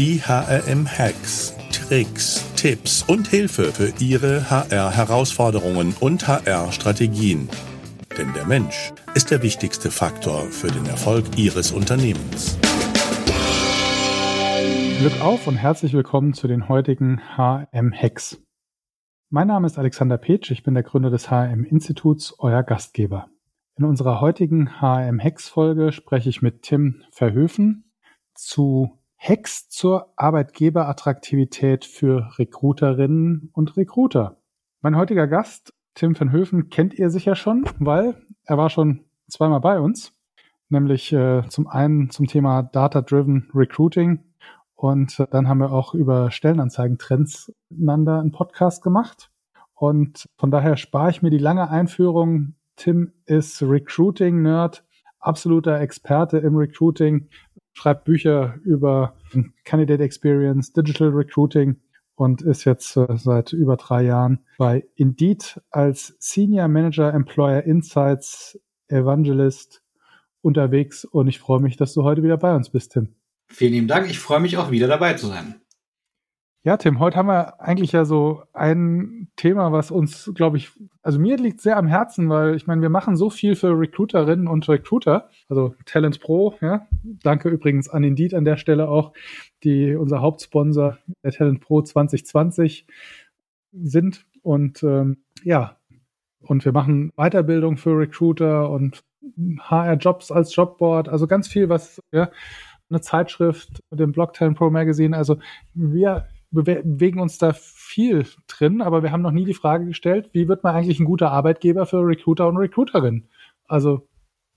Die HRM-Hacks, Tricks, Tipps und Hilfe für Ihre HR-Herausforderungen und HR-Strategien. Denn der Mensch ist der wichtigste Faktor für den Erfolg Ihres Unternehmens. Glück auf und herzlich willkommen zu den heutigen HM-Hacks. Mein Name ist Alexander Petsch, ich bin der Gründer des HM-Instituts, euer Gastgeber. In unserer heutigen HM-Hacks-Folge spreche ich mit Tim Verhöfen zu Hacks zur Arbeitgeberattraktivität für Recruiterinnen und Recruiter. Mein heutiger Gast, Tim van Höfen, kennt ihr sicher schon, weil er war schon zweimal bei uns, nämlich äh, zum einen zum Thema Data-Driven Recruiting und äh, dann haben wir auch über Stellenanzeigen-Trends miteinander einen Podcast gemacht. Und von daher spare ich mir die lange Einführung. Tim ist Recruiting-Nerd, absoluter Experte im Recruiting, schreibt Bücher über Candidate Experience, Digital Recruiting und ist jetzt äh, seit über drei Jahren bei Indeed als Senior Manager Employer Insights Evangelist unterwegs. Und ich freue mich, dass du heute wieder bei uns bist, Tim. Vielen lieben Dank. Ich freue mich auch wieder dabei zu sein. Ja, Tim, heute haben wir eigentlich ja so ein Thema, was uns, glaube ich, also mir liegt sehr am Herzen, weil ich meine, wir machen so viel für Recruiterinnen und Recruiter, also Talent Pro, ja. Danke übrigens an Indeed an der Stelle auch, die unser Hauptsponsor der Talent Pro 2020 sind. Und ähm, ja, und wir machen Weiterbildung für Recruiter und HR-Jobs als Jobboard, also ganz viel, was, ja, eine Zeitschrift, dem Blog Talent Pro Magazine, also wir bewegen uns da viel drin, aber wir haben noch nie die Frage gestellt, wie wird man eigentlich ein guter Arbeitgeber für Recruiter und Recruiterinnen? Also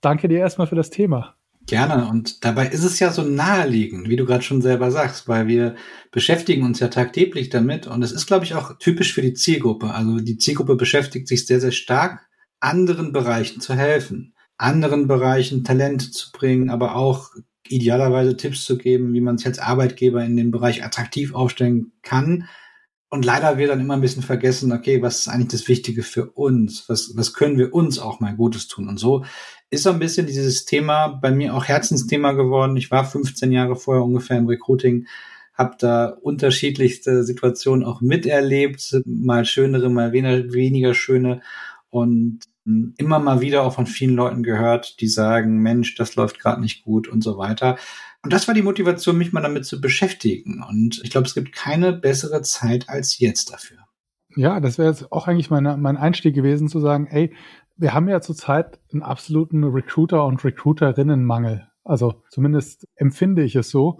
danke dir erstmal für das Thema. Gerne. Und dabei ist es ja so naheliegend, wie du gerade schon selber sagst, weil wir beschäftigen uns ja tagtäglich damit. Und es ist, glaube ich, auch typisch für die Zielgruppe. Also die Zielgruppe beschäftigt sich sehr, sehr stark, anderen Bereichen zu helfen, anderen Bereichen Talente zu bringen, aber auch idealerweise Tipps zu geben, wie man sich als Arbeitgeber in dem Bereich attraktiv aufstellen kann. Und leider wird dann immer ein bisschen vergessen, okay, was ist eigentlich das Wichtige für uns? Was, was können wir uns auch mal Gutes tun? Und so ist so ein bisschen dieses Thema bei mir auch Herzensthema geworden. Ich war 15 Jahre vorher ungefähr im Recruiting, habe da unterschiedlichste Situationen auch miterlebt, mal schönere, mal weniger schöne. Und immer mal wieder auch von vielen Leuten gehört, die sagen, Mensch, das läuft gerade nicht gut und so weiter. Und das war die Motivation, mich mal damit zu beschäftigen. Und ich glaube, es gibt keine bessere Zeit als jetzt dafür. Ja, das wäre jetzt auch eigentlich meine, mein Einstieg gewesen, zu sagen, ey, wir haben ja zurzeit einen absoluten Recruiter- und Recruiterinnenmangel. Also zumindest empfinde ich es so.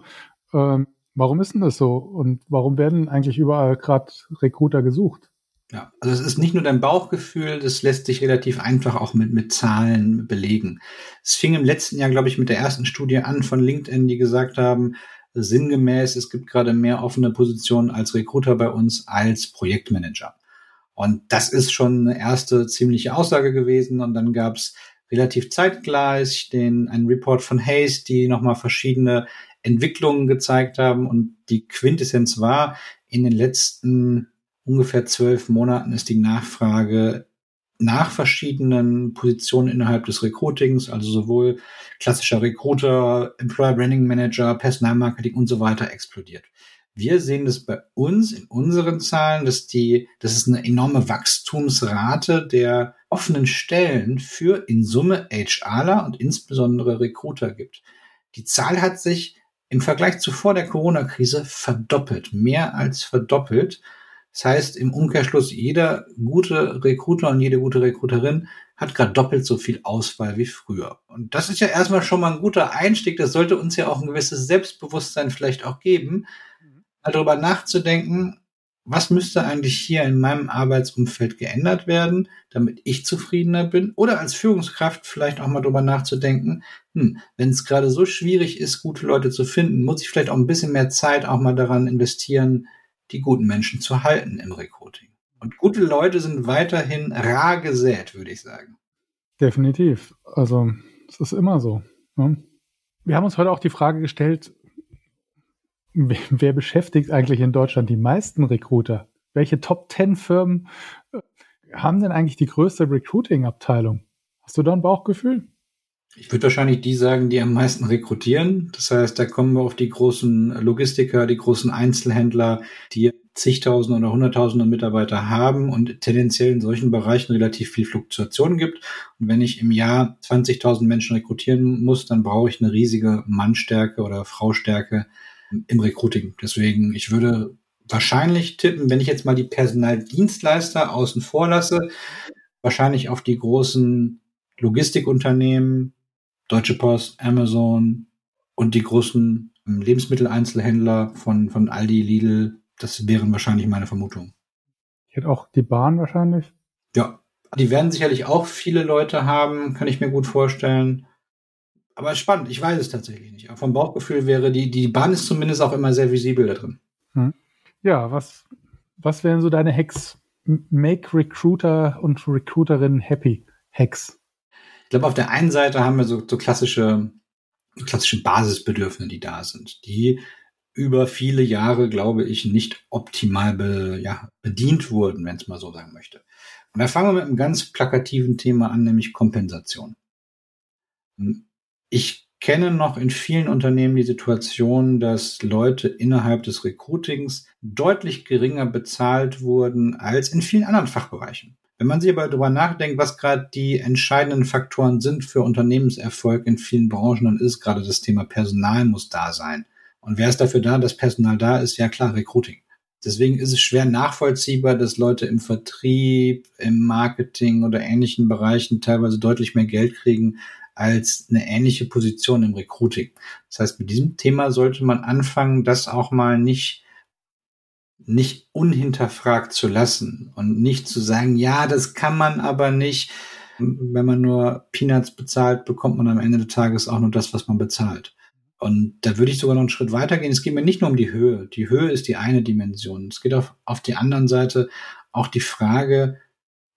Ähm, warum ist denn das so? Und warum werden eigentlich überall gerade Recruiter gesucht? Ja, also es ist nicht nur dein Bauchgefühl, das lässt sich relativ einfach auch mit, mit Zahlen belegen. Es fing im letzten Jahr, glaube ich, mit der ersten Studie an von LinkedIn, die gesagt haben, sinngemäß, es gibt gerade mehr offene Positionen als Recruiter bei uns als Projektmanager. Und das ist schon eine erste ziemliche Aussage gewesen. Und dann gab es relativ zeitgleich den, einen Report von Hayes, die nochmal verschiedene Entwicklungen gezeigt haben. Und die Quintessenz war, in den letzten ungefähr zwölf Monaten ist die Nachfrage nach verschiedenen Positionen innerhalb des Recruitings, also sowohl klassischer Recruiter, Employer Branding Manager, Personalmarketing und so weiter explodiert. Wir sehen das bei uns in unseren Zahlen, dass die, dass es eine enorme Wachstumsrate der offenen Stellen für in Summe HRler und insbesondere Recruiter gibt. Die Zahl hat sich im Vergleich zu vor der Corona-Krise verdoppelt, mehr als verdoppelt. Das heißt, im Umkehrschluss, jeder gute Recruiter und jede gute Recruiterin hat gerade doppelt so viel Auswahl wie früher. Und das ist ja erstmal schon mal ein guter Einstieg. Das sollte uns ja auch ein gewisses Selbstbewusstsein vielleicht auch geben, mal darüber nachzudenken, was müsste eigentlich hier in meinem Arbeitsumfeld geändert werden, damit ich zufriedener bin? Oder als Führungskraft vielleicht auch mal darüber nachzudenken, hm, wenn es gerade so schwierig ist, gute Leute zu finden, muss ich vielleicht auch ein bisschen mehr Zeit auch mal daran investieren, die guten Menschen zu halten im Recruiting. Und gute Leute sind weiterhin rar gesät, würde ich sagen. Definitiv. Also, es ist immer so. Ne? Wir haben uns heute auch die Frage gestellt, wer, beschäftigt eigentlich in Deutschland die meisten Recruiter? Welche Top 10 Firmen äh, haben denn eigentlich die größte Recruiting-Abteilung? Hast du da ein Bauchgefühl? Ich würde wahrscheinlich die sagen, die am meisten rekrutieren. Das heißt, da kommen wir auf die großen Logistiker, die großen Einzelhändler, die zigtausende oder hunderttausende Mitarbeiter haben und tendenziell in solchen Bereichen relativ viel Fluktuation gibt. Und wenn ich im Jahr 20.000 Menschen rekrutieren muss, dann brauche ich eine riesige Mannstärke oder Fraustärke im Recruiting. Deswegen, ich würde wahrscheinlich tippen, wenn ich jetzt mal die Personaldienstleister außen vor lasse, wahrscheinlich auf die großen Logistikunternehmen, Deutsche Post, Amazon und die großen Lebensmitteleinzelhändler von, von Aldi, Lidl, das wären wahrscheinlich meine Vermutungen. Ich hätte auch die Bahn wahrscheinlich. Ja, die werden sicherlich auch viele Leute haben, kann ich mir gut vorstellen. Aber spannend, ich weiß es tatsächlich nicht. Aber vom Bauchgefühl wäre die, die Bahn ist zumindest auch immer sehr visibel da drin. Hm. Ja, was, was wären so deine Hacks? Make Recruiter und Recruiterinnen happy. Hacks. Ich glaube, auf der einen Seite haben wir so, so klassische, klassische Basisbedürfnisse, die da sind, die über viele Jahre, glaube ich, nicht optimal be, ja, bedient wurden, wenn es mal so sagen möchte. Und da fangen wir mit einem ganz plakativen Thema an, nämlich Kompensation. Ich kenne noch in vielen Unternehmen die Situation, dass Leute innerhalb des Recruitings deutlich geringer bezahlt wurden als in vielen anderen Fachbereichen. Wenn man sich aber darüber nachdenkt, was gerade die entscheidenden Faktoren sind für Unternehmenserfolg in vielen Branchen, dann ist gerade das Thema Personal muss da sein. Und wer ist dafür da, dass Personal da ist? Ja klar, Recruiting. Deswegen ist es schwer nachvollziehbar, dass Leute im Vertrieb, im Marketing oder ähnlichen Bereichen teilweise deutlich mehr Geld kriegen als eine ähnliche Position im Recruiting. Das heißt, mit diesem Thema sollte man anfangen, das auch mal nicht nicht unhinterfragt zu lassen und nicht zu sagen, ja, das kann man aber nicht. Wenn man nur Peanuts bezahlt, bekommt man am Ende des Tages auch nur das, was man bezahlt. Und da würde ich sogar noch einen Schritt weiter gehen. Es geht mir nicht nur um die Höhe. Die Höhe ist die eine Dimension. Es geht auf, auf die anderen Seite auch die Frage,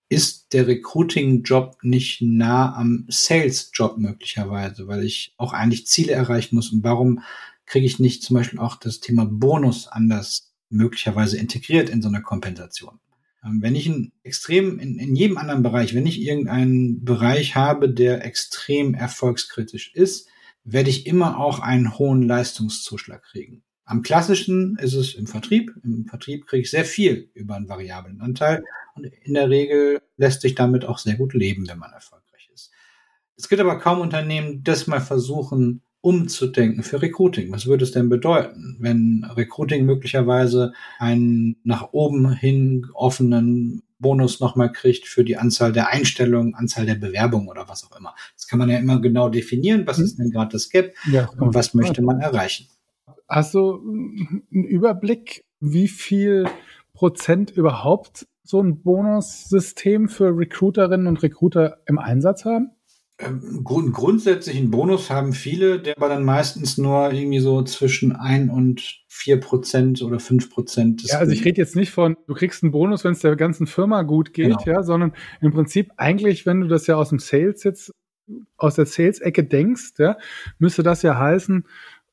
ist der Recruiting-Job nicht nah am Sales-Job möglicherweise, weil ich auch eigentlich Ziele erreichen muss. Und warum kriege ich nicht zum Beispiel auch das Thema Bonus anders möglicherweise integriert in so eine Kompensation? Ähm, wenn ich ein extrem, in, in jedem anderen Bereich, wenn ich irgendeinen Bereich habe, der extrem erfolgskritisch ist, werde ich immer auch einen hohen Leistungszuschlag kriegen. Am klassischen ist es im Vertrieb. Im Vertrieb kriege ich sehr viel über einen variablen Anteil und in der Regel lässt sich damit auch sehr gut leben, wenn man erfolgreich ist. Es gibt aber kaum Unternehmen, das mal versuchen umzudenken für Recruiting. Was würde es denn bedeuten, wenn Recruiting möglicherweise einen nach oben hin offenen Bonus nochmal kriegt für die Anzahl der Einstellungen, Anzahl der Bewerbungen oder was auch immer. Das kann man ja immer genau definieren, was ist denn gerade das Gap ja, und was möchte man erreichen. Hast du einen Überblick, wie viel Prozent überhaupt so ein Bonussystem für Recruiterinnen und Recruiter im Einsatz haben? Ähm, grund grundsätzlichen Bonus haben viele, der aber dann meistens nur irgendwie so zwischen ein und vier Prozent oder fünf Prozent. Ja, also ich rede jetzt nicht von, du kriegst einen Bonus, wenn es der ganzen Firma gut geht, genau. ja, sondern im Prinzip eigentlich, wenn du das ja aus dem Sales jetzt, aus der Sales-Ecke denkst, ja, müsste das ja heißen,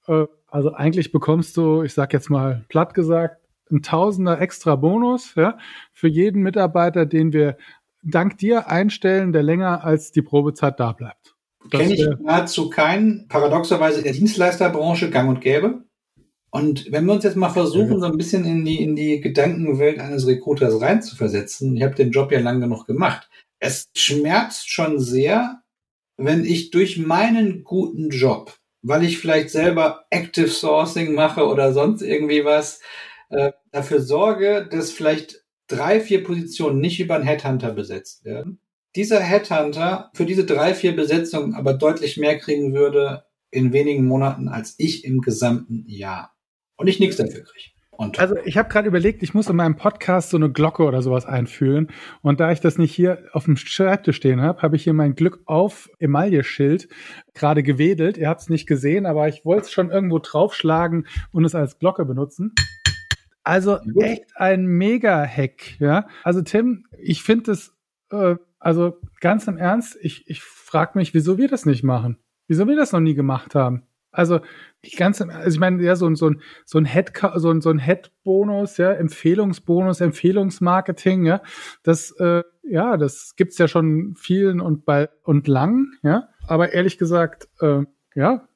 äh, also eigentlich bekommst du, ich sag jetzt mal platt gesagt, ein Tausender extra Bonus, ja, für jeden Mitarbeiter, den wir dank dir einstellen, der länger als die Probezeit da bleibt. Kenne ich nahezu keinen, paradoxerweise in der Dienstleisterbranche gang und gäbe. Und wenn wir uns jetzt mal versuchen, so ein bisschen in die, in die Gedankenwelt eines Recruiters reinzuversetzen, ich habe den Job ja lange genug gemacht, es schmerzt schon sehr, wenn ich durch meinen guten Job, weil ich vielleicht selber Active Sourcing mache oder sonst irgendwie was, äh, dafür sorge, dass vielleicht drei, vier Positionen nicht über einen Headhunter besetzt werden. Dieser Headhunter für diese drei, vier Besetzungen aber deutlich mehr kriegen würde in wenigen Monaten als ich im gesamten Jahr. Und ich nichts dafür kriege. Also ich habe gerade überlegt, ich muss in meinem Podcast so eine Glocke oder sowas einfühlen. Und da ich das nicht hier auf dem Schreibtisch stehen habe, habe ich hier mein Glück auf Emaille-Schild gerade gewedelt. Ihr habt es nicht gesehen, aber ich wollte es schon irgendwo draufschlagen und es als Glocke benutzen. Also echt ein Mega-Hack, ja. Also Tim, ich finde das, äh, also ganz im Ernst, ich, ich frage mich, wieso wir das nicht machen. Wieso wir das noch nie gemacht haben. Also ich ganz, also ich meine, ja, so, ein so ein, so ein Head, so ein, so ein Head-Bonus, ja, Empfehlungsbonus, Empfehlungsmarketing, ja, das, äh, ja, das gibt's ja schon vielen und bei und lang, ja. Aber ehrlich gesagt, äh, ja,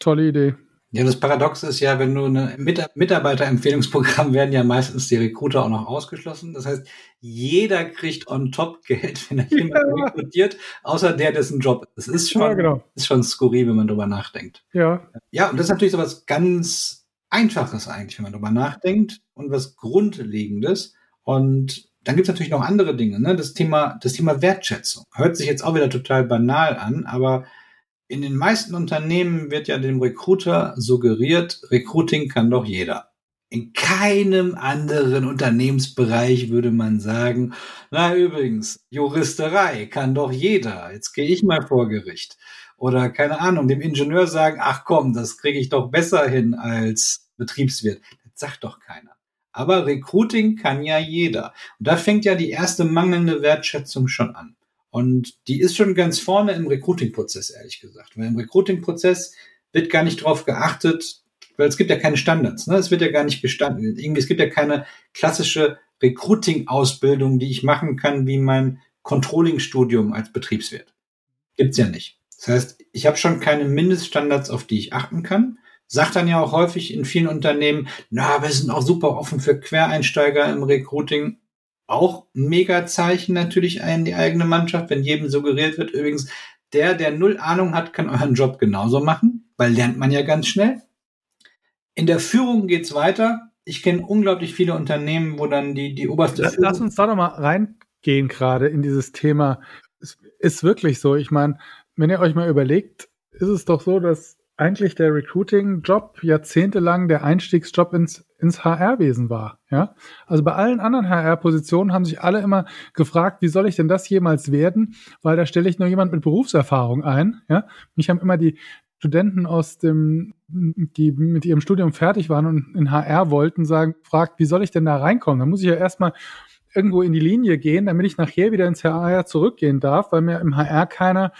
tolle Idee. Ja, das Paradox ist ja, wenn du eine Mitarbeiterempfehlungsprogramm werden ja meistens die Recruiter auch noch ausgeschlossen. Das heißt, jeder kriegt on top Geld, wenn er jemanden ja. rekrutiert, außer der, dessen Job ist. Das ist schon, ja, genau. ist schon skurril, wenn man drüber nachdenkt. Ja. Ja, und das ist natürlich so was ganz Einfaches eigentlich, wenn man drüber nachdenkt und was Grundlegendes. Und dann gibt es natürlich noch andere Dinge, ne? Das Thema, das Thema Wertschätzung. Hört sich jetzt auch wieder total banal an, aber in den meisten Unternehmen wird ja dem Recruiter suggeriert, Recruiting kann doch jeder. In keinem anderen Unternehmensbereich würde man sagen, na übrigens, Juristerei kann doch jeder. Jetzt gehe ich mal vor Gericht. Oder keine Ahnung, dem Ingenieur sagen, ach komm, das kriege ich doch besser hin als Betriebswirt. Das sagt doch keiner. Aber Recruiting kann ja jeder. Und da fängt ja die erste mangelnde Wertschätzung schon an. Und die ist schon ganz vorne im Recruiting-Prozess, ehrlich gesagt. Weil im Recruiting-Prozess wird gar nicht drauf geachtet, weil es gibt ja keine Standards. Ne? Es wird ja gar nicht gestanden. Irgendwie, es gibt ja keine klassische Recruiting-Ausbildung, die ich machen kann, wie mein Controlling-Studium als Betriebswirt. Gibt's ja nicht. Das heißt, ich habe schon keine Mindeststandards, auf die ich achten kann. Sagt dann ja auch häufig in vielen Unternehmen, na, wir sind auch super offen für Quereinsteiger im Recruiting auch mega Zeichen natürlich in die eigene Mannschaft, wenn jedem suggeriert wird, übrigens, der, der null Ahnung hat, kann euren Job genauso machen, weil lernt man ja ganz schnell. In der Führung geht's weiter. Ich kenne unglaublich viele Unternehmen, wo dann die, die oberste Lass, Lass uns da noch mal reingehen gerade in dieses Thema. Es ist wirklich so. Ich meine, wenn ihr euch mal überlegt, ist es doch so, dass eigentlich der Recruiting-Job jahrzehntelang der Einstiegsjob ins, ins HR-Wesen war. Ja? Also bei allen anderen HR-Positionen haben sich alle immer gefragt, wie soll ich denn das jemals werden? Weil da stelle ich nur jemand mit Berufserfahrung ein. Ja? Mich haben immer die Studenten aus dem, die mit ihrem Studium fertig waren und in HR wollten, sagen, fragt, wie soll ich denn da reinkommen? Da muss ich ja erstmal irgendwo in die Linie gehen, damit ich nachher wieder ins HR zurückgehen darf, weil mir im HR keiner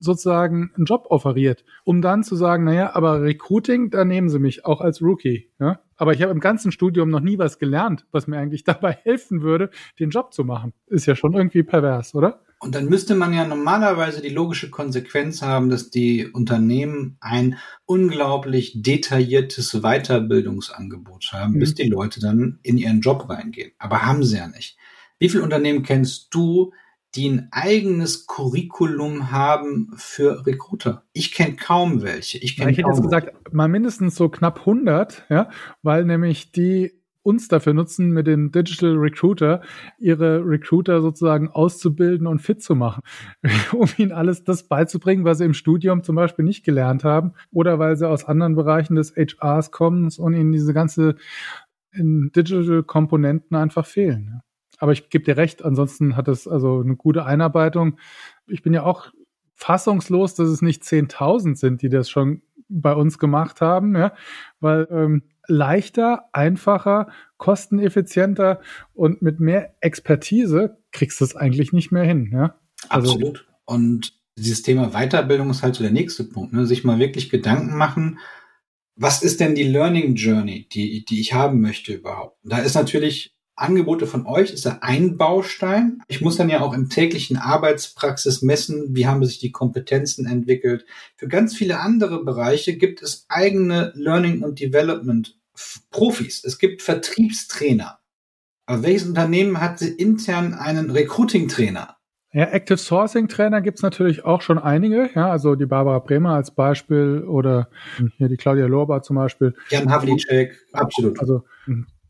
sozusagen einen Job offeriert, um dann zu sagen, naja, aber Recruiting, da nehmen sie mich auch als Rookie. Ja? Aber ich habe im ganzen Studium noch nie was gelernt, was mir eigentlich dabei helfen würde, den Job zu machen. Ist ja schon irgendwie pervers, oder? Und dann müsste man ja normalerweise die logische Konsequenz haben, dass die Unternehmen ein unglaublich detailliertes Weiterbildungsangebot haben, mhm. bis die Leute dann in ihren Job reingehen. Aber haben sie ja nicht. Wie viele Unternehmen kennst du, die ein eigenes Curriculum haben für Recruiter. Ich kenne kaum welche. Ich, kenn ich hätte jetzt gesagt, mal mindestens so knapp 100, ja, weil nämlich die uns dafür nutzen, mit den Digital Recruiter ihre Recruiter sozusagen auszubilden und fit zu machen, um ihnen alles das beizubringen, was sie im Studium zum Beispiel nicht gelernt haben oder weil sie aus anderen Bereichen des HRs kommen und ihnen diese ganze Digital Komponenten einfach fehlen. Aber ich gebe dir recht, ansonsten hat es also eine gute Einarbeitung. Ich bin ja auch fassungslos, dass es nicht 10.000 sind, die das schon bei uns gemacht haben, ja, weil ähm, leichter, einfacher, kosteneffizienter und mit mehr Expertise kriegst du es eigentlich nicht mehr hin. Ja? Also, Absolut. Und dieses Thema Weiterbildung ist halt so der nächste Punkt. Ne? Sich mal wirklich Gedanken machen, was ist denn die Learning Journey, die, die ich haben möchte überhaupt? Da ist natürlich Angebote von euch ist ja ein Baustein. Ich muss dann ja auch im täglichen Arbeitspraxis messen, wie haben sich die Kompetenzen entwickelt. Für ganz viele andere Bereiche gibt es eigene Learning und Development Profis. Es gibt Vertriebstrainer. Aber welches Unternehmen hat intern einen Recruiting-Trainer? Ja, Active Sourcing Trainer gibt's natürlich auch schon einige. Ja, also die Barbara Bremer als Beispiel oder hier die Claudia Lorber zum Beispiel. Jan Havlicek, absolut. Also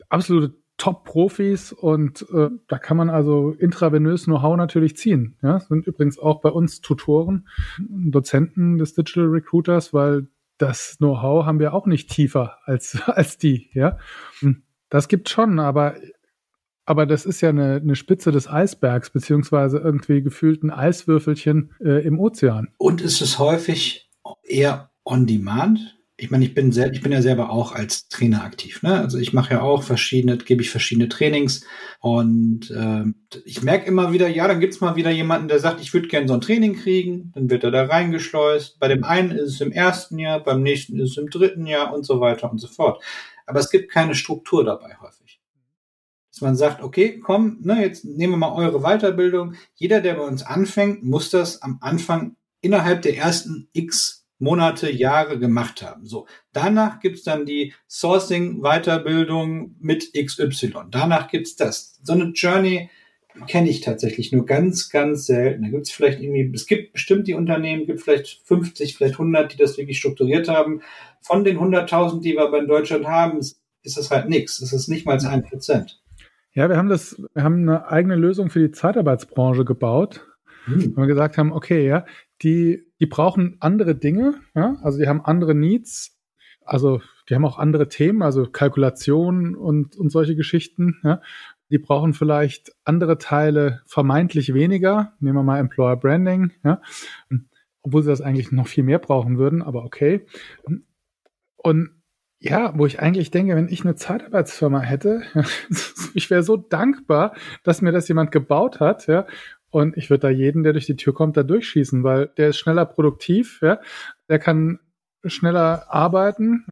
absolute Top-Profis und äh, da kann man also intravenös Know-how natürlich ziehen. Ja, sind übrigens auch bei uns Tutoren, Dozenten des Digital Recruiters, weil das Know-how haben wir auch nicht tiefer als als die. Ja, hm, das gibt schon, aber aber das ist ja eine, eine Spitze des Eisbergs beziehungsweise irgendwie gefühlt ein Eiswürfelchen äh, im Ozean. Und ist es häufig eher on demand? Ich meine, ich bin sehr, ich bin ja selber auch als Trainer aktiv. Ne? Also ich mache ja auch verschiedene, gebe ich verschiedene Trainings und äh, ich merke immer wieder, ja, dann gibt's mal wieder jemanden, der sagt, ich würde gerne so ein Training kriegen, dann wird er da reingeschleust. Bei dem einen ist es im ersten Jahr, beim nächsten ist es im dritten Jahr und so weiter und so fort. Aber es gibt keine Struktur dabei häufig. Dass man sagt, okay, komm, ne, jetzt nehmen wir mal eure Weiterbildung. Jeder, der bei uns anfängt, muss das am Anfang innerhalb der ersten X Monate, Jahre gemacht haben. So, danach gibt's dann die Sourcing-Weiterbildung mit XY. Danach gibt's das. So eine Journey kenne ich tatsächlich nur ganz, ganz selten. Da gibt's vielleicht irgendwie, es gibt bestimmt die Unternehmen, gibt vielleicht 50, vielleicht 100, die das wirklich strukturiert haben. Von den 100.000, die wir aber in Deutschland haben, ist das halt nichts. Das ist nicht mal ein Prozent. Ja, wir haben das, wir haben eine eigene Lösung für die Zeitarbeitsbranche gebaut. Hm. Weil wir gesagt haben, okay, ja, die, die brauchen andere Dinge, ja, also die haben andere Needs, also die haben auch andere Themen, also Kalkulation und, und solche Geschichten, ja. Die brauchen vielleicht andere Teile vermeintlich weniger. Nehmen wir mal Employer Branding, ja. Obwohl sie das eigentlich noch viel mehr brauchen würden, aber okay. Und ja, wo ich eigentlich denke, wenn ich eine Zeitarbeitsfirma hätte, ich wäre so dankbar, dass mir das jemand gebaut hat, ja, und ich würde da jeden, der durch die Tür kommt, da durchschießen, weil der ist schneller produktiv, ja. Der kann schneller arbeiten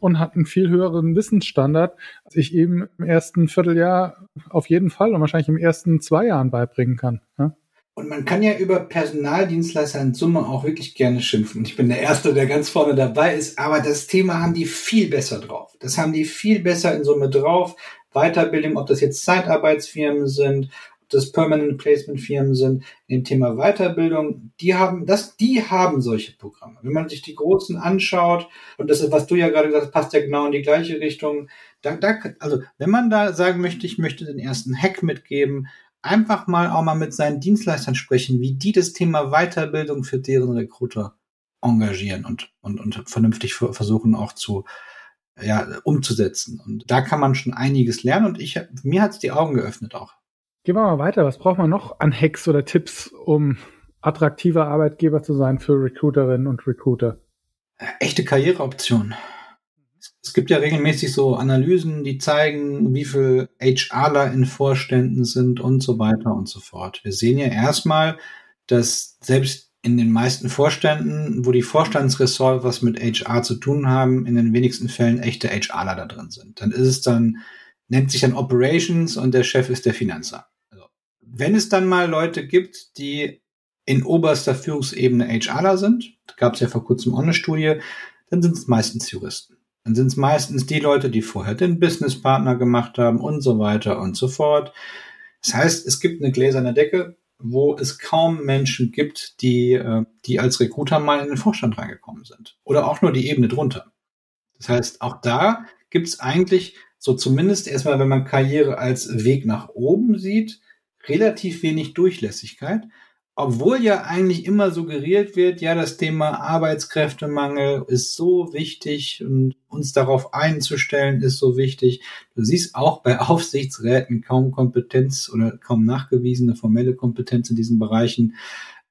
und hat einen viel höheren Wissensstandard, als ich eben im ersten Vierteljahr auf jeden Fall und wahrscheinlich im ersten zwei Jahren beibringen kann. Ja? Und man kann ja über Personaldienstleister in Summe auch wirklich gerne schimpfen. Ich bin der Erste, der ganz vorne dabei ist, aber das Thema haben die viel besser drauf. Das haben die viel besser in Summe drauf. Weiterbildung, ob das jetzt Zeitarbeitsfirmen sind, das Permanent Placement Firmen sind, im Thema Weiterbildung, die haben das, die haben solche Programme. Wenn man sich die großen anschaut, und das ist, was du ja gerade gesagt hast, passt ja genau in die gleiche Richtung. Da, da, also, wenn man da sagen möchte, ich möchte den ersten Hack mitgeben, einfach mal auch mal mit seinen Dienstleistern sprechen, wie die das Thema Weiterbildung für deren Recruiter engagieren und, und, und vernünftig versuchen auch zu, ja, umzusetzen. Und da kann man schon einiges lernen und ich, mir hat es die Augen geöffnet auch. Gehen wir mal weiter. Was braucht man noch an Hacks oder Tipps, um attraktiver Arbeitgeber zu sein für Recruiterinnen und Recruiter? Echte Karriereoptionen. Es gibt ja regelmäßig so Analysen, die zeigen, wie viel HRler in Vorständen sind und so weiter und so fort. Wir sehen ja erstmal, dass selbst in den meisten Vorständen, wo die Vorstandsressort was mit HR zu tun haben, in den wenigsten Fällen echte HRler da drin sind. Dann ist es dann, nennt sich dann Operations und der Chef ist der Finanzer wenn es dann mal Leute gibt, die in oberster Führungsebene HRler sind, gab es ja vor kurzem auch eine Studie, dann sind es meistens Juristen. Dann sind es meistens die Leute, die vorher den Businesspartner gemacht haben und so weiter und so fort. Das heißt, es gibt eine gläserne Decke, wo es kaum Menschen gibt, die, äh, die als Recruiter mal in den Vorstand reingekommen sind. Oder auch nur die Ebene drunter. Das heißt, auch da gibt es eigentlich so zumindest erstmal, wenn man Karriere als Weg nach oben sieht, relativ wenig Durchlässigkeit, obwohl ja eigentlich immer suggeriert wird, ja, das Thema Arbeitskräftemangel ist so wichtig und uns darauf einzustellen ist so wichtig. Du siehst auch bei Aufsichtsräten kaum Kompetenz oder kaum nachgewiesene formelle Kompetenz in diesen Bereichen.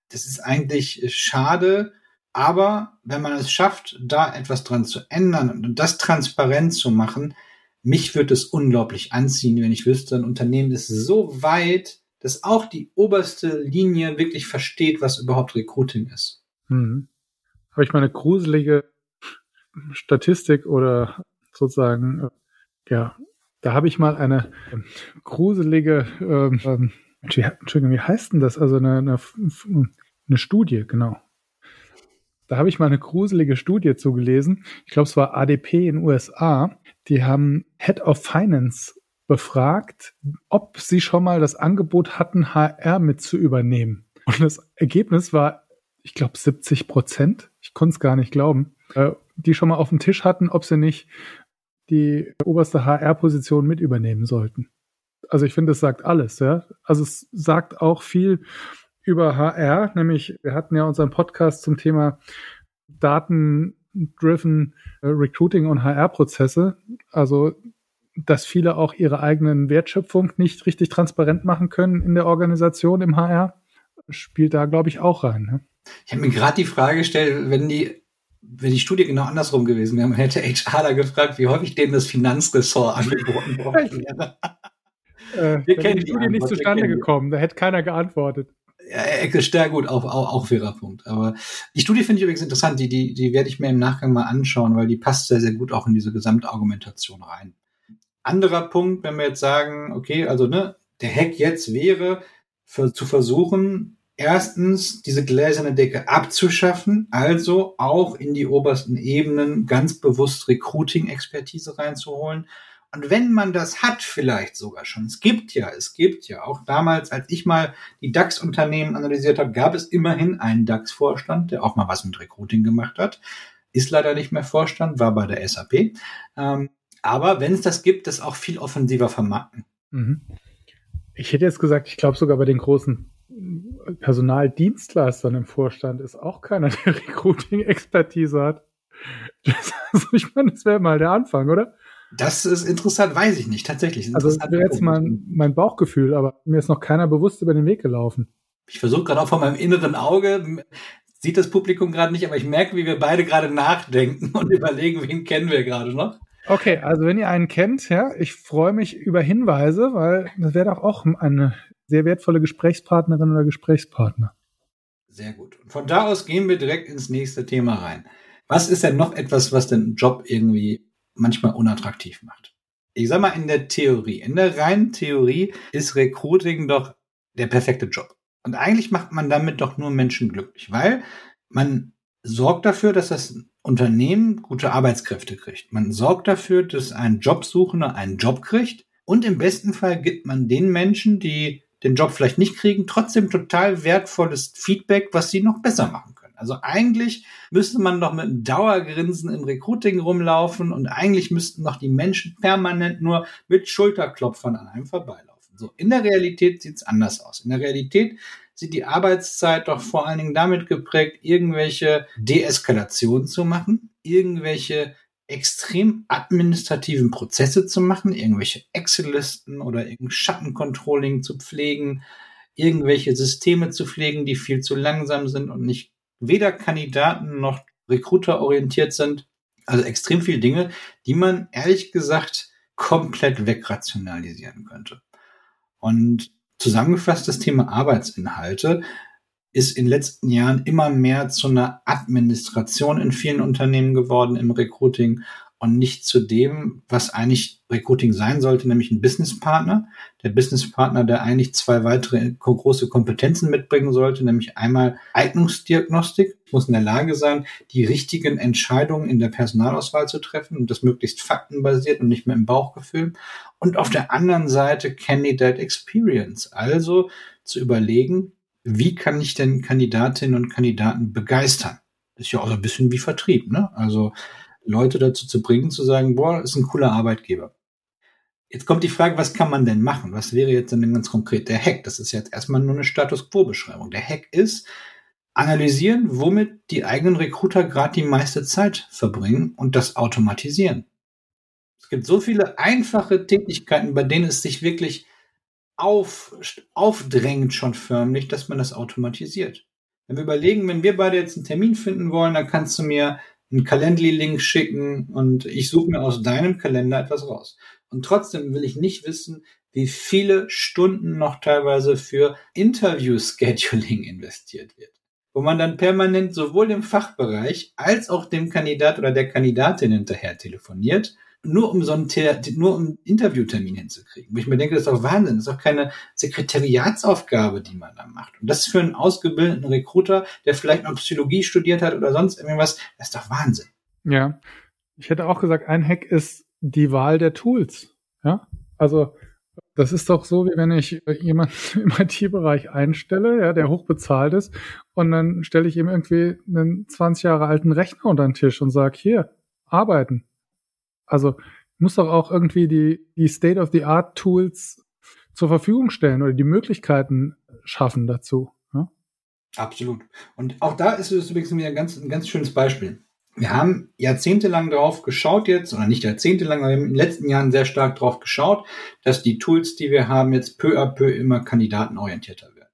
Das ist eigentlich schade, aber wenn man es schafft, da etwas dran zu ändern und das transparent zu machen, mich würde es unglaublich anziehen, wenn ich wüsste, ein Unternehmen ist so weit, dass auch die oberste Linie wirklich versteht, was überhaupt Recruiting ist. Hm. Habe ich mal eine gruselige Statistik oder sozusagen, äh, ja, da habe ich mal eine ähm, gruselige, ähm, ähm, Entschuldigung, wie heißt denn das? Also eine, eine, eine Studie, genau. Da habe ich mal eine gruselige Studie zugelesen. Ich glaube, es war ADP in USA. Die haben Head of Finance befragt, ob sie schon mal das Angebot hatten, HR mit zu übernehmen. Und das Ergebnis war, ich glaube, 70 Prozent. Ich konnte es gar nicht glauben. Äh, die schon mal auf dem Tisch hatten, ob sie nicht die oberste HR-Position mit übernehmen sollten. Also ich finde, es sagt alles, ja. Also es sagt auch viel über HR, nämlich wir hatten ja unseren Podcast zum Thema Daten-driven äh, Recruiting und HR-Prozesse. Also dass viele auch ihre eigenen Wertschöpfung nicht richtig transparent machen können in der Organisation im HR, spielt da, glaube ich, auch rein. Ne? Ich habe mir gerade die Frage gestellt, wenn die, wenn die Studie genau andersrum gewesen wäre, man hätte HR da gefragt, wie häufig denen das Finanzressort angeboten worden wäre. äh, Wir kennen die Studie nicht zustande gekommen, da hätte keiner geantwortet. Ja, sehr gut, auch, auch, auch fairer Punkt. Aber die Studie finde ich übrigens interessant, die, die, die werde ich mir im Nachgang mal anschauen, weil die passt sehr, sehr gut auch in diese Gesamtargumentation rein. Anderer Punkt, wenn wir jetzt sagen, okay, also ne, der Hack jetzt wäre, für, zu versuchen, erstens diese gläserne Decke abzuschaffen, also auch in die obersten Ebenen ganz bewusst Recruiting-Expertise reinzuholen. Und wenn man das hat, vielleicht sogar schon, es gibt ja, es gibt ja, auch damals, als ich mal die DAX-Unternehmen analysiert habe, gab es immerhin einen DAX-Vorstand, der auch mal was mit Recruiting gemacht hat. Ist leider nicht mehr Vorstand, war bei der SAP. Ähm, aber wenn es das gibt, das auch viel offensiver vermarkten. Mhm. Ich hätte jetzt gesagt, ich glaube sogar bei den großen Personaldienstleistern im Vorstand ist auch keiner, der Recruiting-Expertise hat. Das, also ich meine, das wäre mal der Anfang, oder? Das ist interessant, weiß ich nicht, tatsächlich. Also das wäre jetzt mein, mein Bauchgefühl, aber mir ist noch keiner bewusst über den Weg gelaufen. Ich versuche gerade auch von meinem inneren Auge, sieht das Publikum gerade nicht, aber ich merke, wie wir beide gerade nachdenken und überlegen, wen kennen wir gerade noch. Okay, also wenn ihr einen kennt, ja, ich freue mich über Hinweise, weil das wäre doch auch eine sehr wertvolle Gesprächspartnerin oder Gesprächspartner. Sehr gut. Und von da aus gehen wir direkt ins nächste Thema rein. Was ist denn noch etwas, was den Job irgendwie manchmal unattraktiv macht? Ich sag mal in der Theorie, in der reinen Theorie ist Recruiting doch der perfekte Job. Und eigentlich macht man damit doch nur Menschen glücklich, weil man sorgt dafür, dass das Unternehmen gute Arbeitskräfte kriegt. Man sorgt dafür, dass ein Jobsuchender einen Job kriegt. Und im besten Fall gibt man den Menschen, die den Job vielleicht nicht kriegen, trotzdem total wertvolles Feedback, was sie noch besser machen können. Also eigentlich müsste man doch mit einem Dauergrinsen im Recruiting rumlaufen und eigentlich müssten doch die Menschen permanent nur mit Schulterklopfern an einem vorbeilaufen. So, in der Realität sieht es anders aus. In der Realität sieht die Arbeitszeit doch vor allen Dingen damit geprägt, irgendwelche Deeskalationen zu machen, irgendwelche extrem administrativen Prozesse zu machen, irgendwelche Excel-Listen oder irgendein Schattencontrolling zu pflegen, irgendwelche Systeme zu pflegen, die viel zu langsam sind und nicht weder Kandidaten noch Recruiter orientiert sind. Also extrem viele Dinge, die man ehrlich gesagt komplett wegrationalisieren könnte. Und zusammengefasst das Thema Arbeitsinhalte ist in den letzten Jahren immer mehr zu einer Administration in vielen Unternehmen geworden im Recruiting und nicht zu dem, was eigentlich Recruiting sein sollte, nämlich ein Businesspartner. Der Businesspartner, der eigentlich zwei weitere große Kompetenzen mitbringen sollte, nämlich einmal Eignungsdiagnostik, muss in der Lage sein, die richtigen Entscheidungen in der Personalauswahl zu treffen und das möglichst faktenbasiert und nicht mehr im Bauchgefühl. Und auf der anderen Seite Candidate Experience, also zu überlegen, wie kann ich denn Kandidatinnen und Kandidaten begeistern? Das ist ja auch so ein bisschen wie Vertrieb, ne? Also Leute dazu zu bringen, zu sagen, boah, ist ein cooler Arbeitgeber. Jetzt kommt die Frage, was kann man denn machen? Was wäre jetzt denn ganz konkret der Hack? Das ist jetzt erstmal nur eine Status Quo-Beschreibung. Der Hack ist, analysieren, womit die eigenen Recruiter gerade die meiste Zeit verbringen und das automatisieren. Es gibt so viele einfache Tätigkeiten, bei denen es sich wirklich auf, aufdrängt schon förmlich, dass man das automatisiert. Wenn wir überlegen, wenn wir beide jetzt einen Termin finden wollen, dann kannst du mir einen Calendly-Link schicken und ich suche mir aus deinem Kalender etwas raus. Und trotzdem will ich nicht wissen, wie viele Stunden noch teilweise für Interview-Scheduling investiert wird. Wo man dann permanent sowohl im Fachbereich als auch dem Kandidat oder der Kandidatin hinterher telefoniert nur um so einen, nur um Interviewtermin hinzukriegen. Wo ich mir denke, das ist doch Wahnsinn. Das ist doch keine Sekretariatsaufgabe, die man da macht. Und das für einen ausgebildeten Recruiter, der vielleicht noch Psychologie studiert hat oder sonst irgendwas, das ist doch Wahnsinn. Ja. Ich hätte auch gesagt, ein Hack ist die Wahl der Tools. Ja. Also, das ist doch so, wie wenn ich jemanden im IT-Bereich einstelle, ja, der hoch bezahlt ist, und dann stelle ich ihm irgendwie einen 20 Jahre alten Rechner unter den Tisch und sage, hier, arbeiten. Also muss doch auch irgendwie die, die State-of-the-Art-Tools zur Verfügung stellen oder die Möglichkeiten schaffen dazu. Ja? Absolut. Und auch da ist es übrigens ein ganz, ein ganz schönes Beispiel. Wir haben jahrzehntelang drauf geschaut jetzt, oder nicht jahrzehntelang, aber in den letzten Jahren sehr stark drauf geschaut, dass die Tools, die wir haben, jetzt peu à peu immer kandidatenorientierter werden.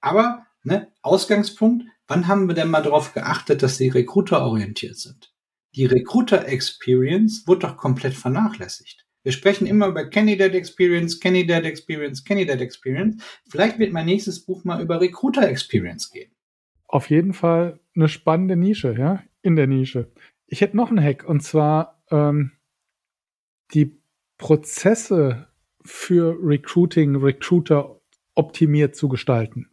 Aber, ne, Ausgangspunkt, wann haben wir denn mal darauf geachtet, dass sie recruiterorientiert sind? Die Recruiter Experience wird doch komplett vernachlässigt. Wir sprechen immer über Candidate Experience, Candidate Experience, Candidate Experience. Vielleicht wird mein nächstes Buch mal über Recruiter Experience gehen. Auf jeden Fall eine spannende Nische, ja, in der Nische. Ich hätte noch einen Hack und zwar ähm, die Prozesse für Recruiting, Recruiter optimiert zu gestalten.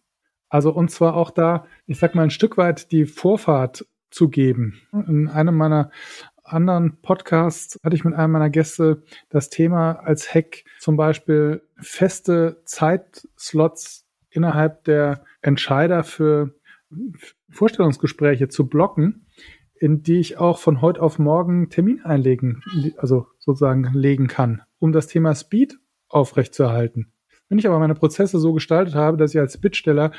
Also und zwar auch da, ich sag mal, ein Stück weit die Vorfahrt zu geben. In einem meiner anderen Podcasts hatte ich mit einem meiner Gäste das Thema als Hack zum Beispiel feste Zeitslots innerhalb der Entscheider für Vorstellungsgespräche zu blocken, in die ich auch von heute auf morgen Termin einlegen, also sozusagen legen kann, um das Thema Speed aufrechtzuerhalten. Wenn ich aber meine Prozesse so gestaltet habe, dass ich als Bittsteller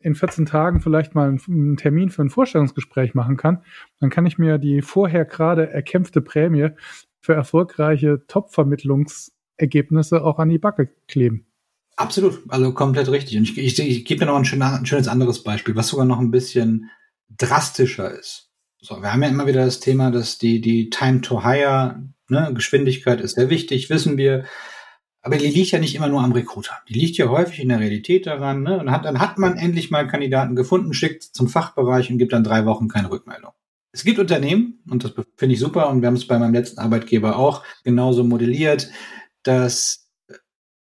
in 14 Tagen vielleicht mal einen Termin für ein Vorstellungsgespräch machen kann, dann kann ich mir die vorher gerade erkämpfte Prämie für erfolgreiche Top-Vermittlungsergebnisse auch an die Backe kleben. Absolut, also komplett richtig. Und ich, ich, ich gebe dir noch ein, schön, ein schönes anderes Beispiel, was sogar noch ein bisschen drastischer ist. So, wir haben ja immer wieder das Thema, dass die, die Time to Hire, ne, Geschwindigkeit ist sehr wichtig, wissen wir. Aber die liegt ja nicht immer nur am Recruiter. Die liegt ja häufig in der Realität daran. Ne? Und hat, dann hat man endlich mal Kandidaten gefunden, schickt zum Fachbereich und gibt dann drei Wochen keine Rückmeldung. Es gibt Unternehmen, und das finde ich super, und wir haben es bei meinem letzten Arbeitgeber auch genauso modelliert, dass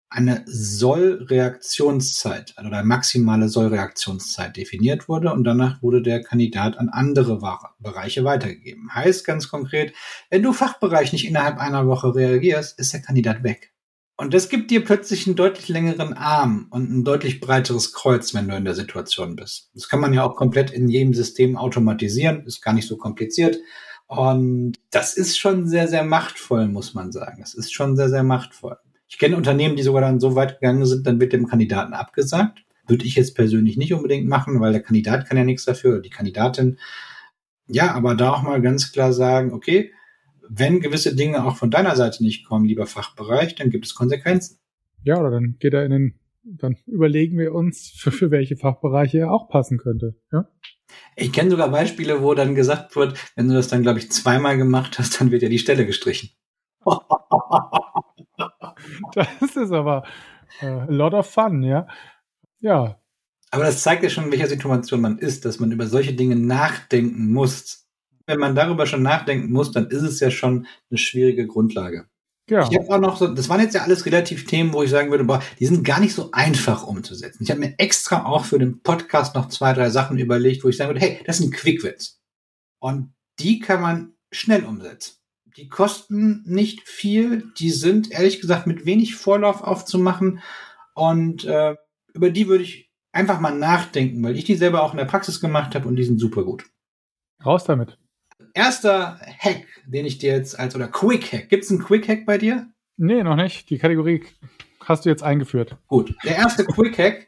eine Sollreaktionszeit oder eine maximale Sollreaktionszeit definiert wurde und danach wurde der Kandidat an andere Bereiche weitergegeben. Heißt ganz konkret, wenn du Fachbereich nicht innerhalb einer Woche reagierst, ist der Kandidat weg. Und das gibt dir plötzlich einen deutlich längeren Arm und ein deutlich breiteres Kreuz, wenn du in der Situation bist. Das kann man ja auch komplett in jedem System automatisieren, ist gar nicht so kompliziert. Und das ist schon sehr, sehr machtvoll, muss man sagen. Das ist schon sehr, sehr machtvoll. Ich kenne Unternehmen, die sogar dann so weit gegangen sind, dann wird dem Kandidaten abgesagt. Würde ich jetzt persönlich nicht unbedingt machen, weil der Kandidat kann ja nichts dafür, oder die Kandidatin. Ja, aber da auch mal ganz klar sagen, okay, wenn gewisse Dinge auch von deiner Seite nicht kommen, lieber Fachbereich, dann gibt es Konsequenzen. Ja, oder dann geht er in den, dann überlegen wir uns, für, für welche Fachbereiche er auch passen könnte. Ja? Ich kenne sogar Beispiele, wo dann gesagt wird, wenn du das dann, glaube ich, zweimal gemacht hast, dann wird ja die Stelle gestrichen. das ist aber äh, a lot of fun, ja. Ja. Aber das zeigt ja schon, in welcher Situation man ist, dass man über solche Dinge nachdenken muss wenn man darüber schon nachdenken muss, dann ist es ja schon eine schwierige Grundlage. Ja. Ich habe auch noch so, das waren jetzt ja alles relativ Themen, wo ich sagen würde, boah, die sind gar nicht so einfach umzusetzen. Ich habe mir extra auch für den Podcast noch zwei, drei Sachen überlegt, wo ich sagen würde, hey, das sind Quickwits. Und die kann man schnell umsetzen. Die kosten nicht viel, die sind ehrlich gesagt mit wenig Vorlauf aufzumachen und äh, über die würde ich einfach mal nachdenken, weil ich die selber auch in der Praxis gemacht habe und die sind super gut. Raus damit erster Hack, den ich dir jetzt als, oder Quick Hack. Gibt es einen Quick Hack bei dir? Nee, noch nicht. Die Kategorie hast du jetzt eingeführt. Gut. Der erste Quick Hack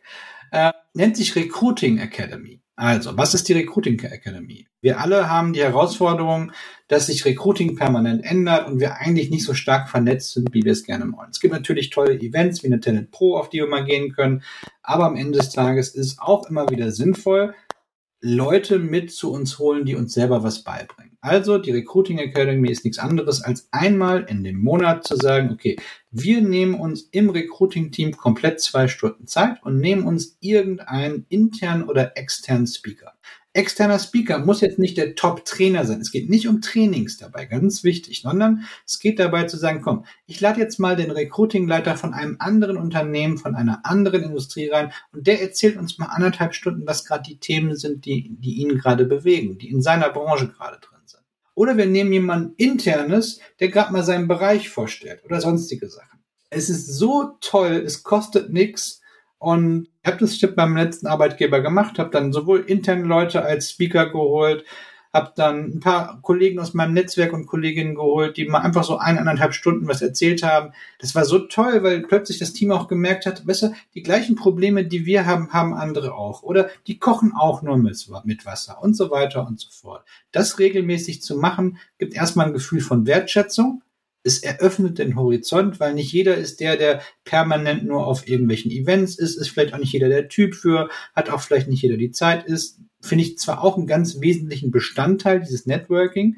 äh, nennt sich Recruiting Academy. Also, was ist die Recruiting Academy? Wir alle haben die Herausforderung, dass sich Recruiting permanent ändert und wir eigentlich nicht so stark vernetzt sind, wie wir es gerne wollen. Es gibt natürlich tolle Events wie eine Talent Pro, auf die wir mal gehen können, aber am Ende des Tages ist es auch immer wieder sinnvoll, Leute mit zu uns holen, die uns selber was beibringen. Also die Recruiting Academy ist nichts anderes als einmal in dem Monat zu sagen, okay, wir nehmen uns im Recruiting-Team komplett zwei Stunden Zeit und nehmen uns irgendeinen internen oder externen Speaker externer Speaker muss jetzt nicht der Top-Trainer sein. Es geht nicht um Trainings dabei, ganz wichtig, sondern es geht dabei zu sagen, komm, ich lade jetzt mal den Recruiting-Leiter von einem anderen Unternehmen, von einer anderen Industrie rein und der erzählt uns mal anderthalb Stunden, was gerade die Themen sind, die, die ihn gerade bewegen, die in seiner Branche gerade drin. Oder wir nehmen jemanden internes, der gerade mal seinen Bereich vorstellt oder sonstige Sachen. Es ist so toll, es kostet nichts und ich habe das Tipp beim letzten Arbeitgeber gemacht, habe dann sowohl interne Leute als Speaker geholt, habe dann ein paar Kollegen aus meinem Netzwerk und Kolleginnen geholt, die mal einfach so eineinhalb Stunden was erzählt haben. Das war so toll, weil plötzlich das Team auch gemerkt hat, besser, die gleichen Probleme, die wir haben, haben andere auch. Oder die kochen auch nur mit, mit Wasser und so weiter und so fort. Das regelmäßig zu machen, gibt erstmal ein Gefühl von Wertschätzung es eröffnet den Horizont, weil nicht jeder ist der, der permanent nur auf irgendwelchen Events ist, ist vielleicht auch nicht jeder der Typ für, hat auch vielleicht nicht jeder die Zeit ist. Finde ich zwar auch einen ganz wesentlichen Bestandteil dieses Networking,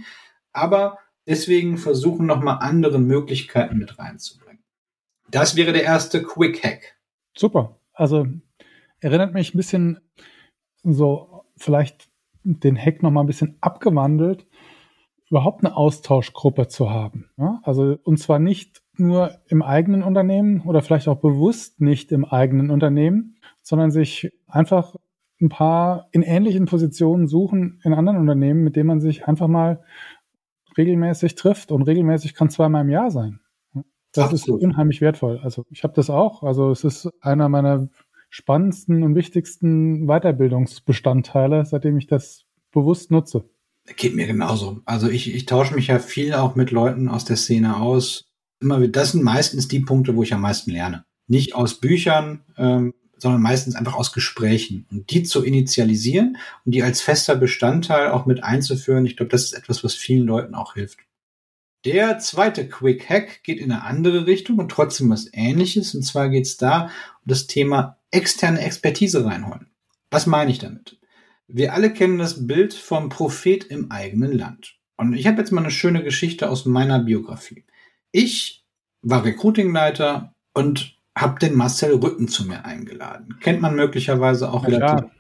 aber deswegen versuchen nochmal andere Möglichkeiten mit reinzubringen. Das wäre der erste Quick Hack. Super. Also erinnert mich ein bisschen so vielleicht den Hack nochmal ein bisschen abgewandelt überhaupt eine Austauschgruppe zu haben. Ja? Also und zwar nicht nur im eigenen Unternehmen oder vielleicht auch bewusst nicht im eigenen Unternehmen, sondern sich einfach ein paar in ähnlichen Positionen suchen in anderen Unternehmen, mit denen man sich einfach mal regelmäßig trifft. Und regelmäßig kann zweimal im Jahr sein. Das Absolut. ist unheimlich wertvoll. Also ich habe das auch. Also es ist einer meiner spannendsten und wichtigsten Weiterbildungsbestandteile, seitdem ich das bewusst nutze. Geht mir genauso. Also ich, ich tausche mich ja viel auch mit Leuten aus der Szene aus. Immer, das sind meistens die Punkte, wo ich am meisten lerne. Nicht aus Büchern, ähm, sondern meistens einfach aus Gesprächen. Und die zu initialisieren und die als fester Bestandteil auch mit einzuführen, ich glaube, das ist etwas, was vielen Leuten auch hilft. Der zweite Quick Hack geht in eine andere Richtung und trotzdem was ähnliches. Und zwar geht es da um das Thema externe Expertise reinholen. Was meine ich damit? Wir alle kennen das Bild vom Prophet im eigenen Land. Und ich habe jetzt mal eine schöne Geschichte aus meiner Biografie. Ich war Recruitingleiter und habe den Marcel Rücken zu mir eingeladen. Kennt man möglicherweise auch ja, relativ.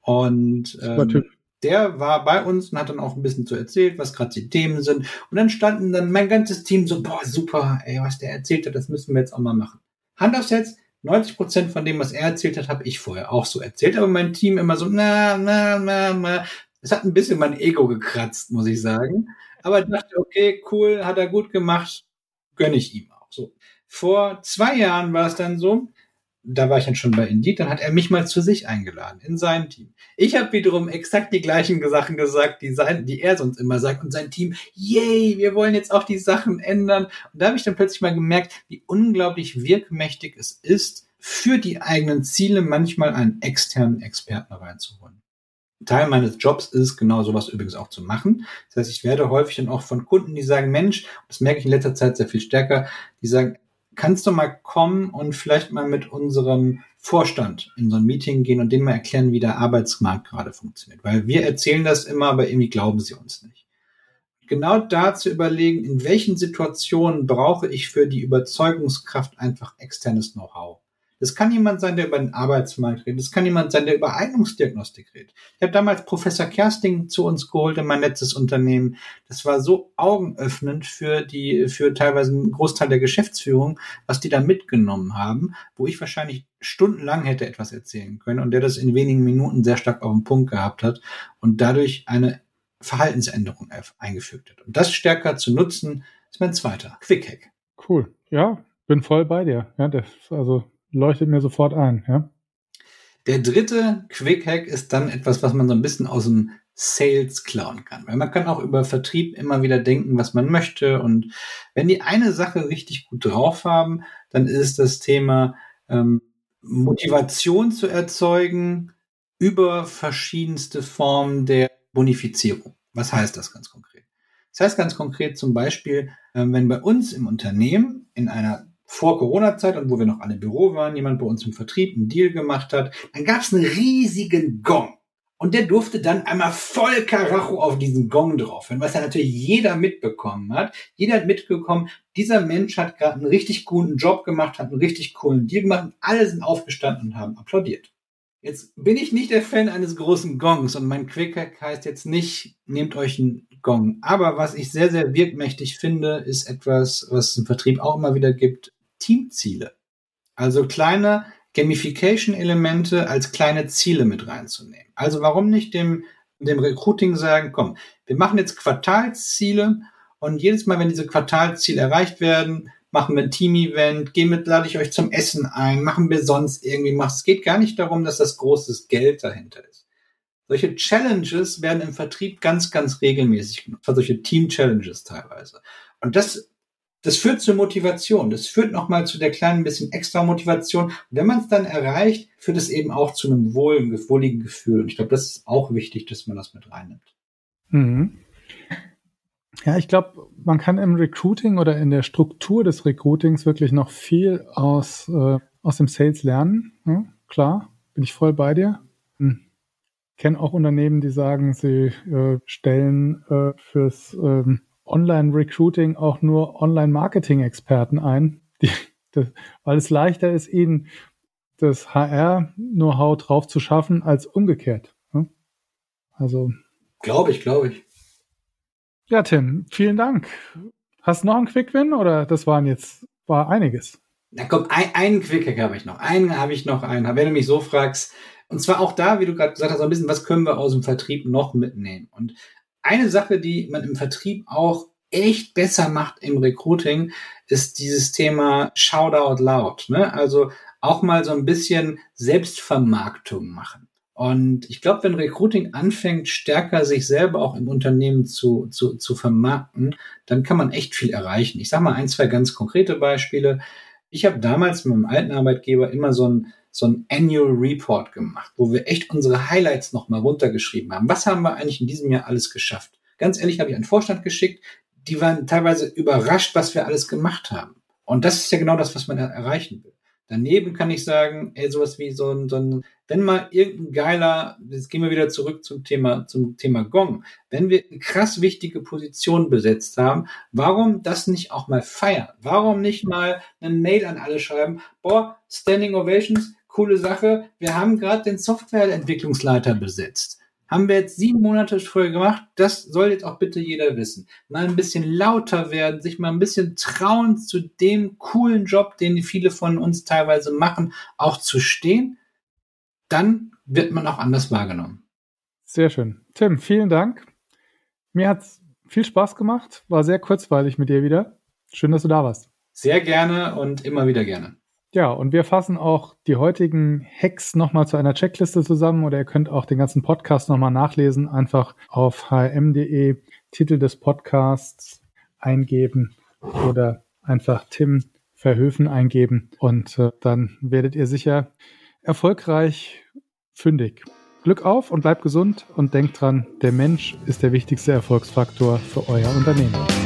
Und ähm, der war bei uns und hat dann auch ein bisschen so erzählt, was gerade die Themen sind. Und dann standen dann mein ganzes Team so, boah, super, ey, was der erzählt hat, das müssen wir jetzt auch mal machen. Hand aufs Herz, 90 Prozent von dem, was er erzählt hat, habe ich vorher auch so erzählt, aber mein Team immer so, na, na, na, na. Es hat ein bisschen mein Ego gekratzt, muss ich sagen. Aber ich dachte, okay, cool, hat er gut gemacht, gönne ich ihm auch. So. Vor zwei Jahren war es dann so, da war ich dann schon bei Indeed, dann hat er mich mal zu sich eingeladen, in sein Team. Ich habe wiederum exakt die gleichen Sachen gesagt, die, sein, die er sonst immer sagt und sein Team, yay, wir wollen jetzt auch die Sachen ändern. Und da habe ich dann plötzlich mal gemerkt, wie unglaublich wirkmächtig es ist, für die eigenen Ziele manchmal einen externen Experten reinzuholen. Teil meines Jobs ist genau sowas übrigens auch zu machen. Das heißt, ich werde häufig dann auch von Kunden, die sagen, Mensch, das merke ich in letzter Zeit sehr viel stärker, die sagen, kannst du mal kommen und vielleicht mal mit unserem Vorstand in so ein Meeting gehen und denen mal erklären, wie der Arbeitsmarkt gerade funktioniert. Weil wir erzählen das immer, aber irgendwie glauben sie uns nicht. Genau da zu überlegen, in welchen Situationen brauche ich für die Überzeugungskraft einfach externes Know-how. Das kann jemand sein, der über den Arbeitsmarkt redet. Das kann jemand sein, der über Eignungsdiagnostik redet. Ich habe damals Professor Kersting zu uns geholt in mein letztes Unternehmen. Das war so augenöffnend für die, für teilweise einen Großteil der Geschäftsführung, was die da mitgenommen haben, wo ich wahrscheinlich stundenlang hätte etwas erzählen können und der das in wenigen Minuten sehr stark auf den Punkt gehabt hat und dadurch eine Verhaltensänderung eingefügt hat. Und das stärker zu nutzen, ist mein zweiter Quick Hack. Cool. Ja, bin voll bei dir. Ja, das, also leuchtet mir sofort ein, ja. Der dritte Quick Hack ist dann etwas, was man so ein bisschen aus dem Sales klauen kann. Weil man kann auch über Vertrieb immer wieder denken, was man möchte. Und wenn die eine Sache richtig gut drauf haben, dann ist das Thema ähm, Motivation zu erzeugen über verschiedenste Formen der Bonifizierung. Was heißt das ganz konkret? Das heißt ganz konkret zum Beispiel, äh, wenn bei uns im Unternehmen in einer vor Corona-Zeit und wo wir noch alle im Büro waren, jemand bei uns im Vertrieb einen Deal gemacht hat, dann gab es einen riesigen Gong. Und der durfte dann einmal voll Karacho auf diesen Gong drauf hören, was ja natürlich jeder mitbekommen hat. Jeder hat mitbekommen, dieser Mensch hat gerade einen richtig coolen Job gemacht, hat einen richtig coolen Deal gemacht und alle sind aufgestanden und haben applaudiert. Jetzt bin ich nicht der Fan eines großen Gongs und mein Quick heißt jetzt nicht, nehmt euch einen Gong. Aber was ich sehr, sehr wirkmächtig finde, ist etwas, was es im Vertrieb auch immer wieder gibt, Teamziele. Also kleine Gamification-Elemente als kleine Ziele mit reinzunehmen. Also warum nicht dem, dem Recruiting sagen, komm, wir machen jetzt Quartalsziele und jedes Mal, wenn diese Quartalsziele erreicht werden, machen wir ein Team-Event, gehen mit, lade ich euch zum Essen ein, machen wir sonst irgendwie was. Es geht gar nicht darum, dass das großes Geld dahinter ist. Solche Challenges werden im Vertrieb ganz, ganz regelmäßig genutzt. Solche Team-Challenges teilweise. Und das das führt zur Motivation. Das führt nochmal zu der kleinen bisschen extra Motivation. Wenn man es dann erreicht, führt es eben auch zu einem wohligen, wohligen Gefühl. Und ich glaube, das ist auch wichtig, dass man das mit reinnimmt. Mhm. Ja, ich glaube, man kann im Recruiting oder in der Struktur des Recruitings wirklich noch viel aus, äh, aus dem Sales lernen. Ja, klar, bin ich voll bei dir. Hm. Kenne auch Unternehmen, die sagen, sie äh, stellen äh, fürs ähm, Online-Recruiting auch nur Online-Marketing-Experten ein, die, das, weil es leichter ist, ihnen das HR-Know-how drauf zu schaffen, als umgekehrt. Ne? Also. Glaube ich, glaube ich. Ja, Tim, vielen Dank. Hast du noch einen Quick-Win oder das waren jetzt, war einiges? Na komm, ein, einen Quick-Hack habe ich noch. Einen habe ich noch, einen. Wenn du mich so fragst, Und zwar auch da, wie du gerade gesagt hast, so ein bisschen, was können wir aus dem Vertrieb noch mitnehmen? Und eine Sache, die man im Vertrieb auch echt besser macht im Recruiting, ist dieses Thema Shout out loud. Ne? Also auch mal so ein bisschen Selbstvermarktung machen. Und ich glaube, wenn Recruiting anfängt, stärker sich selber auch im Unternehmen zu, zu, zu vermarkten, dann kann man echt viel erreichen. Ich sage mal ein, zwei ganz konkrete Beispiele. Ich habe damals mit meinem alten Arbeitgeber immer so ein, so ein Annual Report gemacht, wo wir echt unsere Highlights nochmal runtergeschrieben haben. Was haben wir eigentlich in diesem Jahr alles geschafft? Ganz ehrlich, habe ich einen Vorstand geschickt, die waren teilweise überrascht, was wir alles gemacht haben. Und das ist ja genau das, was man erreichen will. Daneben kann ich sagen, ey, sowas wie so ein, so ein, wenn mal irgendein geiler, jetzt gehen wir wieder zurück zum Thema, zum Thema Gong. Wenn wir krass wichtige Position besetzt haben, warum das nicht auch mal feiern? Warum nicht mal eine Mail an alle schreiben? Boah, Standing Ovations, coole Sache. Wir haben gerade den Softwareentwicklungsleiter besetzt. Haben wir jetzt sieben Monate vorher gemacht. Das soll jetzt auch bitte jeder wissen. Mal ein bisschen lauter werden, sich mal ein bisschen trauen, zu dem coolen Job, den viele von uns teilweise machen, auch zu stehen. Dann wird man auch anders wahrgenommen. Sehr schön. Tim, vielen Dank. Mir hat es viel Spaß gemacht. War sehr kurzweilig mit dir wieder. Schön, dass du da warst. Sehr gerne und immer wieder gerne. Ja, und wir fassen auch die heutigen Hacks nochmal zu einer Checkliste zusammen oder ihr könnt auch den ganzen Podcast nochmal nachlesen. Einfach auf hm.de Titel des Podcasts eingeben oder einfach Tim Verhöfen eingeben und äh, dann werdet ihr sicher erfolgreich fündig. Glück auf und bleibt gesund und denkt dran, der Mensch ist der wichtigste Erfolgsfaktor für euer Unternehmen.